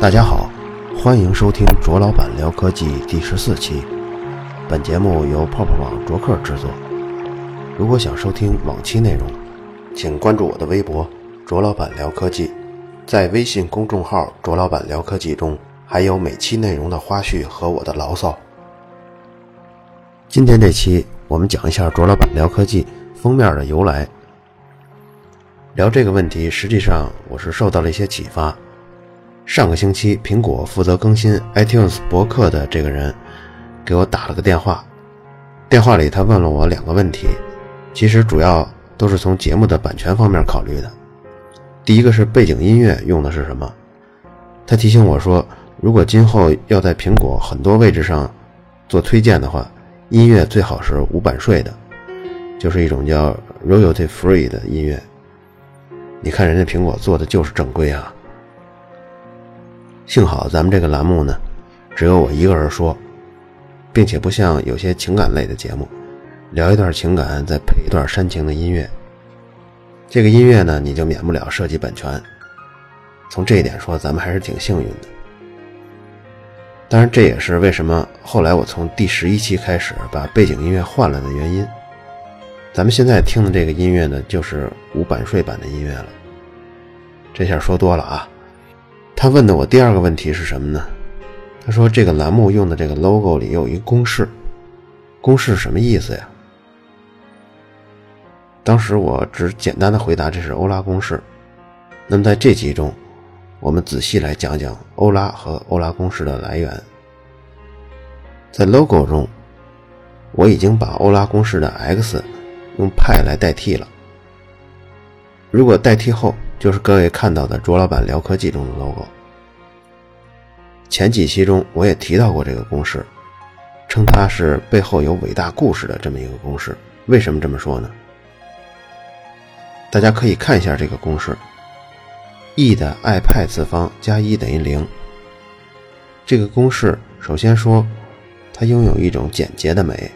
大家好，欢迎收听卓老板聊科技第十四期。本节目由泡泡网卓克制作。如果想收听往期内容，请关注我的微博“卓老板聊科技”。在微信公众号“卓老板聊科技”中，还有每期内容的花絮和我的牢骚。今天这期，我们讲一下“卓老板聊科技”封面的由来。聊这个问题，实际上我是受到了一些启发。上个星期，苹果负责更新 iTunes 博客的这个人给我打了个电话。电话里，他问了我两个问题，其实主要都是从节目的版权方面考虑的。第一个是背景音乐用的是什么？他提醒我说，如果今后要在苹果很多位置上做推荐的话，音乐最好是无版税的，就是一种叫 royalty free 的音乐。你看人家苹果做的就是正规啊。幸好咱们这个栏目呢，只有我一个人说，并且不像有些情感类的节目，聊一段情感再配一段煽情的音乐。这个音乐呢，你就免不了涉及版权。从这一点说，咱们还是挺幸运的。当然，这也是为什么后来我从第十一期开始把背景音乐换了的原因。咱们现在听的这个音乐呢，就是无版税版的音乐了。这下说多了啊。他问的我第二个问题是什么呢？他说这个栏目用的这个 logo 里有一个公式，公式什么意思呀？当时我只简单的回答这是欧拉公式。那么在这集中，我们仔细来讲讲欧拉和欧拉公式的来源。在 logo 中，我已经把欧拉公式的 x 用派来代替了。如果代替后，就是各位看到的卓老板聊科技中的 logo。前几期中我也提到过这个公式，称它是背后有伟大故事的这么一个公式。为什么这么说呢？大家可以看一下这个公式：e 的 i 派次方加一等于零。这个公式首先说，它拥有一种简洁的美，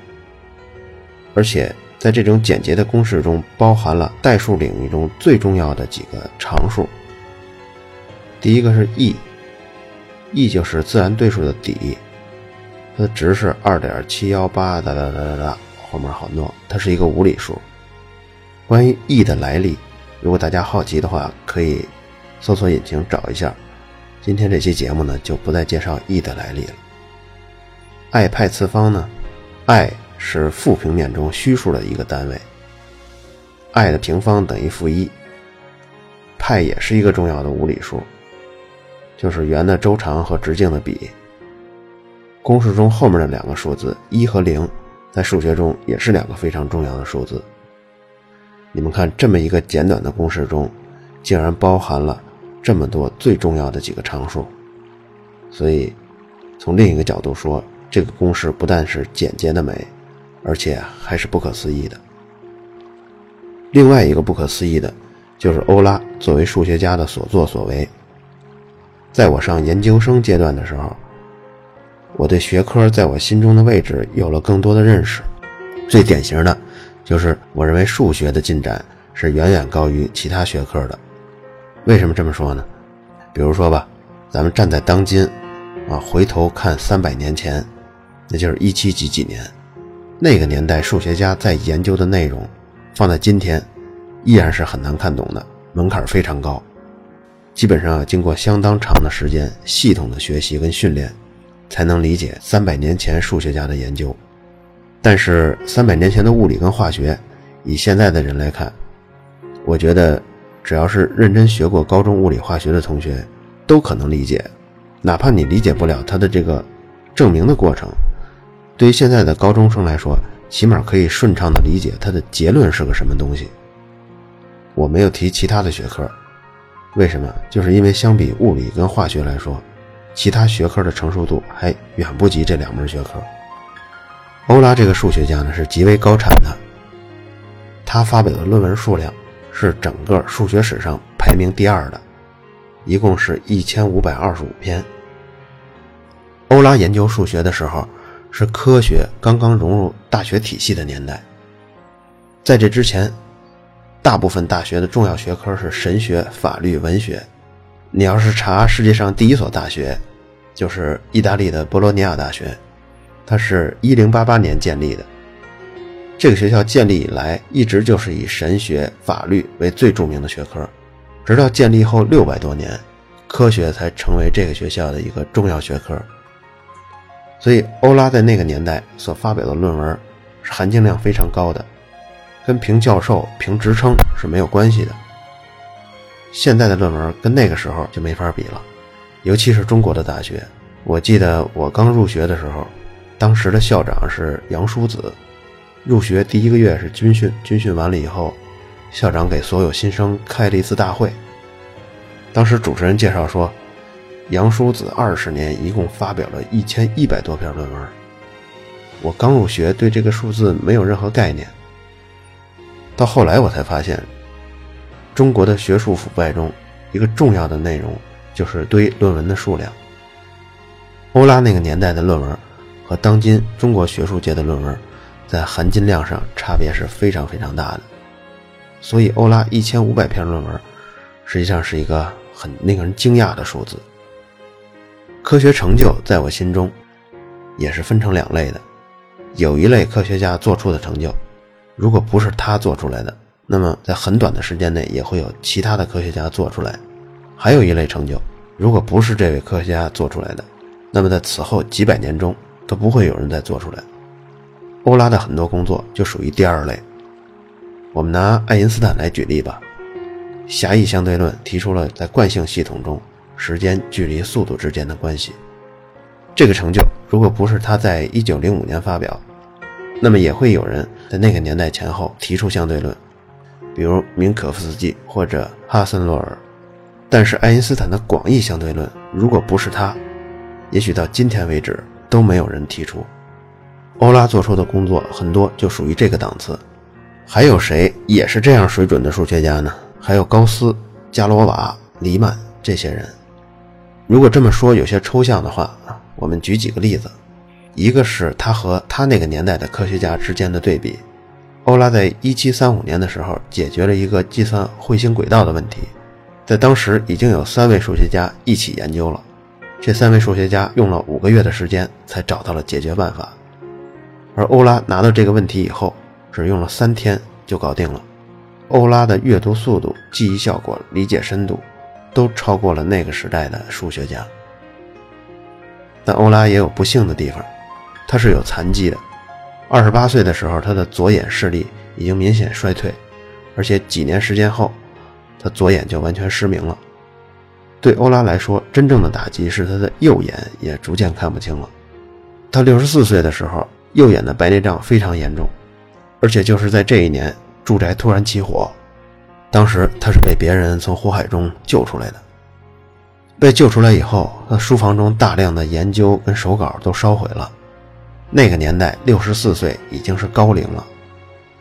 而且。在这种简洁的公式中，包含了代数领域中最重要的几个常数。第一个是 e，e 就是自然对数的底，它的值是二点七幺八哒哒哒哒哒，后面好弄，它是一个无理数。关于 e 的来历，如果大家好奇的话，可以搜索引擎找一下。今天这期节目呢，就不再介绍 e 的来历了。i 派次方呢，i。是负平面中虚数的一个单位，i 的平方等于负一。派也是一个重要的无理数，就是圆的周长和直径的比。公式中后面的两个数字一和零，在数学中也是两个非常重要的数字。你们看，这么一个简短的公式中，竟然包含了这么多最重要的几个常数。所以，从另一个角度说，这个公式不但是简洁的美。而且还是不可思议的。另外一个不可思议的，就是欧拉作为数学家的所作所为。在我上研究生阶段的时候，我对学科在我心中的位置有了更多的认识。最典型的，就是我认为数学的进展是远远高于其他学科的。为什么这么说呢？比如说吧，咱们站在当今，啊，回头看三百年前，那就是一七几几年。那个年代，数学家在研究的内容，放在今天，依然是很难看懂的，门槛非常高。基本上要经过相当长的时间，系统的学习跟训练，才能理解三百年前数学家的研究。但是三百年前的物理跟化学，以现在的人来看，我觉得只要是认真学过高中物理化学的同学，都可能理解，哪怕你理解不了它的这个证明的过程。对于现在的高中生来说，起码可以顺畅的理解它的结论是个什么东西。我没有提其他的学科，为什么？就是因为相比物理跟化学来说，其他学科的成熟度还远不及这两门学科。欧拉这个数学家呢是极为高产的，他发表的论文数量是整个数学史上排名第二的，一共是一千五百二十五篇。欧拉研究数学的时候。是科学刚刚融入大学体系的年代，在这之前，大部分大学的重要学科是神学、法律、文学。你要是查世界上第一所大学，就是意大利的博洛尼亚大学，它是一零八八年建立的。这个学校建立以来，一直就是以神学、法律为最著名的学科，直到建立后六百多年，科学才成为这个学校的一个重要学科。所以，欧拉在那个年代所发表的论文是含金量非常高的，跟评教授、评职称是没有关系的。现在的论文跟那个时候就没法比了，尤其是中国的大学。我记得我刚入学的时候，当时的校长是杨叔子。入学第一个月是军训，军训完了以后，校长给所有新生开了一次大会。当时主持人介绍说，杨叔子二十年一共发表了一千一百多篇论文。我刚入学，对这个数字没有任何概念。到后来我才发现。中国的学术腐败中，一个重要的内容就是堆论文的数量。欧拉那个年代的论文和当今中国学术界的论文，在含金量上差别是非常非常大的。所以，欧拉一千五百篇论文，实际上是一个很令人惊讶的数字。科学成就在我心中，也是分成两类的。有一类科学家做出的成就，如果不是他做出来的。那么，在很短的时间内，也会有其他的科学家做出来。还有一类成就，如果不是这位科学家做出来的，那么在此后几百年中都不会有人再做出来。欧拉的很多工作就属于第二类。我们拿爱因斯坦来举例吧，狭义相对论提出了在惯性系统中时间、距离、速度之间的关系。这个成就，如果不是他在1905年发表，那么也会有人在那个年代前后提出相对论。比如明可夫斯基或者哈森洛尔，但是爱因斯坦的广义相对论，如果不是他，也许到今天为止都没有人提出。欧拉做出的工作很多就属于这个档次。还有谁也是这样水准的数学家呢？还有高斯、加罗瓦、黎曼这些人。如果这么说有些抽象的话我们举几个例子，一个是他和他那个年代的科学家之间的对比。欧拉在1735年的时候解决了一个计算彗星轨道的问题，在当时已经有三位数学家一起研究了，这三位数学家用了五个月的时间才找到了解决办法，而欧拉拿到这个问题以后，只用了三天就搞定了。欧拉的阅读速度、记忆效果、理解深度，都超过了那个时代的数学家。但欧拉也有不幸的地方，他是有残疾的。二十八岁的时候，他的左眼视力已经明显衰退，而且几年时间后，他左眼就完全失明了。对欧拉来说，真正的打击是他的右眼也逐渐看不清了。他六十四岁的时候，右眼的白内障非常严重，而且就是在这一年，住宅突然起火，当时他是被别人从火海中救出来的。被救出来以后，他书房中大量的研究跟手稿都烧毁了。那个年代，六十四岁已经是高龄了。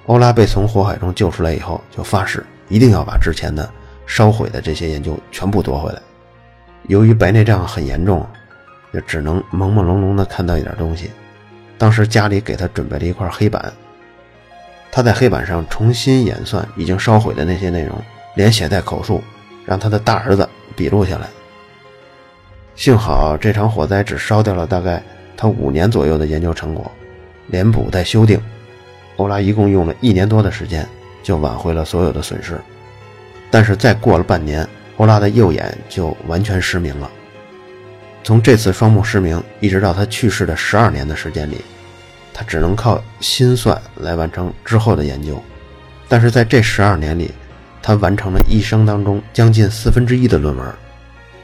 欧拉被从火海中救出来以后，就发誓一定要把之前的烧毁的这些研究全部夺回来。由于白内障很严重，就只能朦朦胧胧地看到一点东西。当时家里给他准备了一块黑板，他在黑板上重新演算已经烧毁的那些内容，连写带口述，让他的大儿子笔录下来。幸好这场火灾只烧掉了大概。他五年左右的研究成果，连补带修订，欧拉一共用了一年多的时间就挽回了所有的损失。但是再过了半年，欧拉的右眼就完全失明了。从这次双目失明一直到他去世的十二年的时间里，他只能靠心算来完成之后的研究。但是在这十二年里，他完成了一生当中将近四分之一的论文。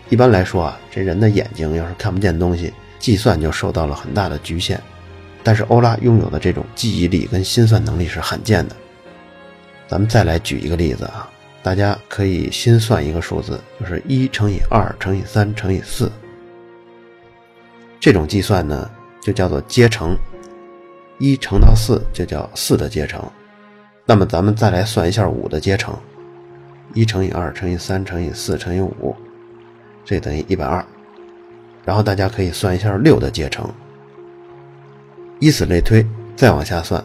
一般来说啊，这人的眼睛要是看不见东西。计算就受到了很大的局限，但是欧拉拥有的这种记忆力跟心算能力是罕见的。咱们再来举一个例子啊，大家可以心算一个数字，就是一乘以二乘以三乘以四。这种计算呢，就叫做阶乘，一乘到四就叫四的阶乘。那么咱们再来算一下五的阶乘，一乘以二乘以三乘以四乘以五，这等于一百二。然后大家可以算一下六的阶乘，以此类推，再往下算。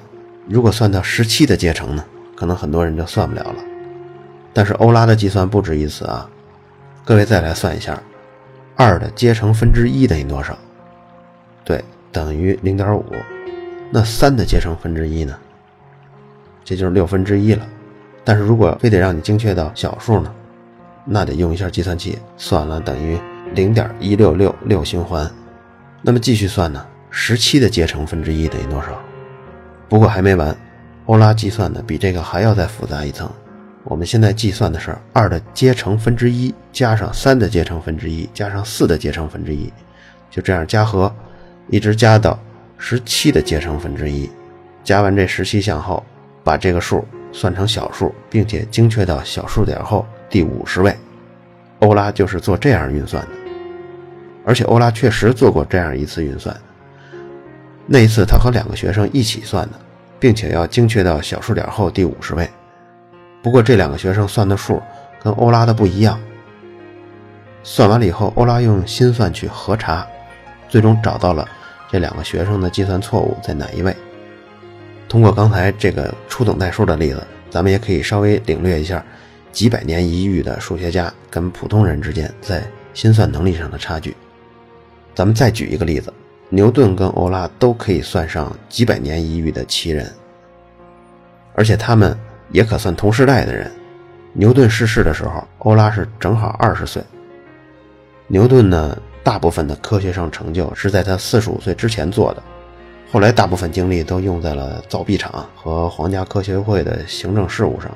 如果算到十七的阶乘呢？可能很多人就算不了了。但是欧拉的计算不止于此啊！各位再来算一下，二的阶乘分之一等于多少？对，等于零点五。那三的阶乘分之一呢？这就是六分之一了。但是如果非得让你精确到小数呢，那得用一下计算器算了，等于零点一六六六循环。那么继续算呢？十七的阶乘分之一等于多少？不过还没完，欧拉计算的比这个还要再复杂一层。我们现在计算的是二的阶乘分之一加上三的阶乘分之一加上四的阶乘分之一，就这样加和，一直加到十七的阶乘分之一。加完这十七项后，把这个数算成小数，并且精确到小数点后第五十位。欧拉就是做这样运算的，而且欧拉确实做过这样一次运算。那一次他和两个学生一起算的，并且要精确到小数点后第五十位。不过这两个学生算的数跟欧拉的不一样。算完了以后，欧拉用心算去核查，最终找到了这两个学生的计算错误在哪一位。通过刚才这个初等代数的例子，咱们也可以稍微领略一下几百年一遇的数学家跟普通人之间在心算能力上的差距。咱们再举一个例子，牛顿跟欧拉都可以算上几百年一遇的奇人，而且他们。也可算同时代的人。牛顿逝世的时候，欧拉是正好二十岁。牛顿呢，大部分的科学上成就是在他四十五岁之前做的，后来大部分精力都用在了造币厂和皇家科学会的行政事务上。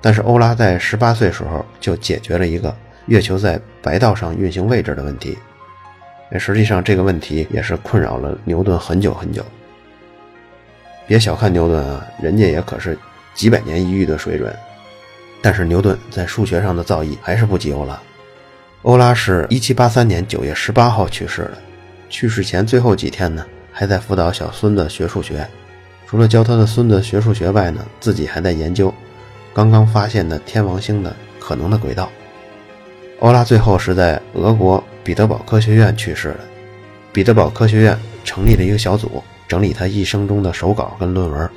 但是欧拉在十八岁时候就解决了一个月球在白道上运行位置的问题。实际上这个问题也是困扰了牛顿很久很久。别小看牛顿啊，人家也可是。几百年一遇的水准，但是牛顿在数学上的造诣还是不及欧拉。欧拉是一七八三年九月十八号去世的，去世前最后几天呢，还在辅导小孙子学数学。除了教他的孙子学数学外呢，自己还在研究刚刚发现的天王星的可能的轨道。欧拉最后是在俄国彼得堡科学院去世的。彼得堡科学院成立了一个小组，整理他一生中的手稿跟论文。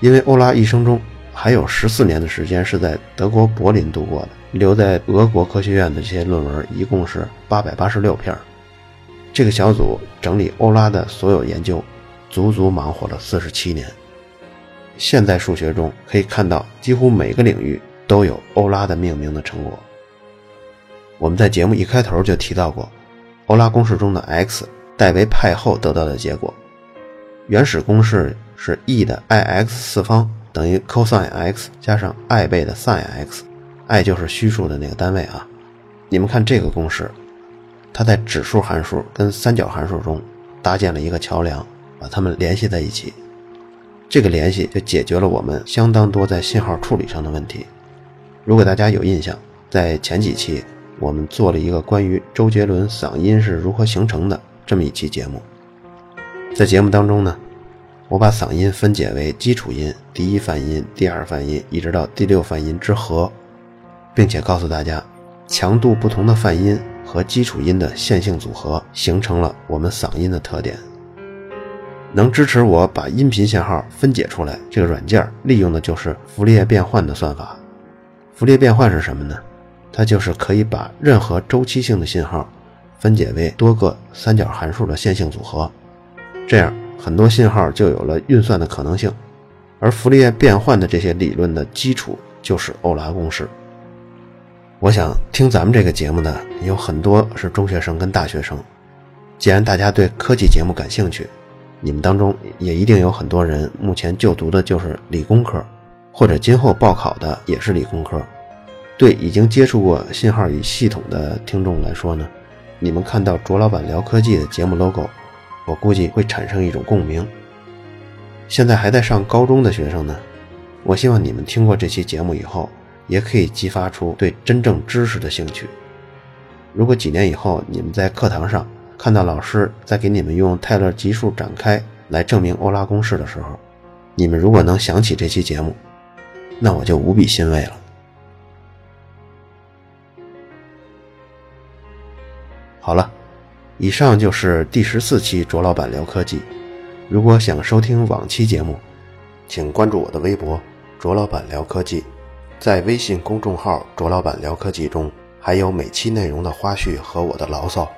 因为欧拉一生中还有十四年的时间是在德国柏林度过的，留在俄国科学院的这些论文一共是八百八十六篇。这个小组整理欧拉的所有研究，足足忙活了四十七年。现在数学中可以看到，几乎每个领域都有欧拉的命名的成果。我们在节目一开头就提到过，欧拉公式中的 x 代为派后得到的结果，原始公式。是 e 的 i x 次方等于 cosine x 加上 i 倍的 sin x，i 就是虚数的那个单位啊。你们看这个公式，它在指数函数跟三角函数中搭建了一个桥梁，把它们联系在一起。这个联系就解决了我们相当多在信号处理上的问题。如果大家有印象，在前几期我们做了一个关于周杰伦嗓音是如何形成的这么一期节目，在节目当中呢。我把嗓音分解为基础音、第一泛音、第二泛音，一直到第六泛音之和，并且告诉大家，强度不同的泛音和基础音的线性组合形成了我们嗓音的特点。能支持我把音频信号分解出来，这个软件利用的就是傅立叶变换的算法。傅立叶变换是什么呢？它就是可以把任何周期性的信号分解为多个三角函数的线性组合，这样。很多信号就有了运算的可能性，而傅里叶变换的这些理论的基础就是欧拉公式。我想听咱们这个节目的有很多是中学生跟大学生，既然大家对科技节目感兴趣，你们当中也一定有很多人目前就读的就是理工科，或者今后报考的也是理工科。对已经接触过信号与系统的听众来说呢，你们看到卓老板聊科技的节目 logo。我估计会产生一种共鸣。现在还在上高中的学生呢，我希望你们听过这期节目以后，也可以激发出对真正知识的兴趣。如果几年以后你们在课堂上看到老师在给你们用泰勒级数展开来证明欧拉公式的时候，你们如果能想起这期节目，那我就无比欣慰了。好了。以上就是第十四期卓老板聊科技。如果想收听往期节目，请关注我的微博“卓老板聊科技”。在微信公众号“卓老板聊科技”中，还有每期内容的花絮和我的牢骚。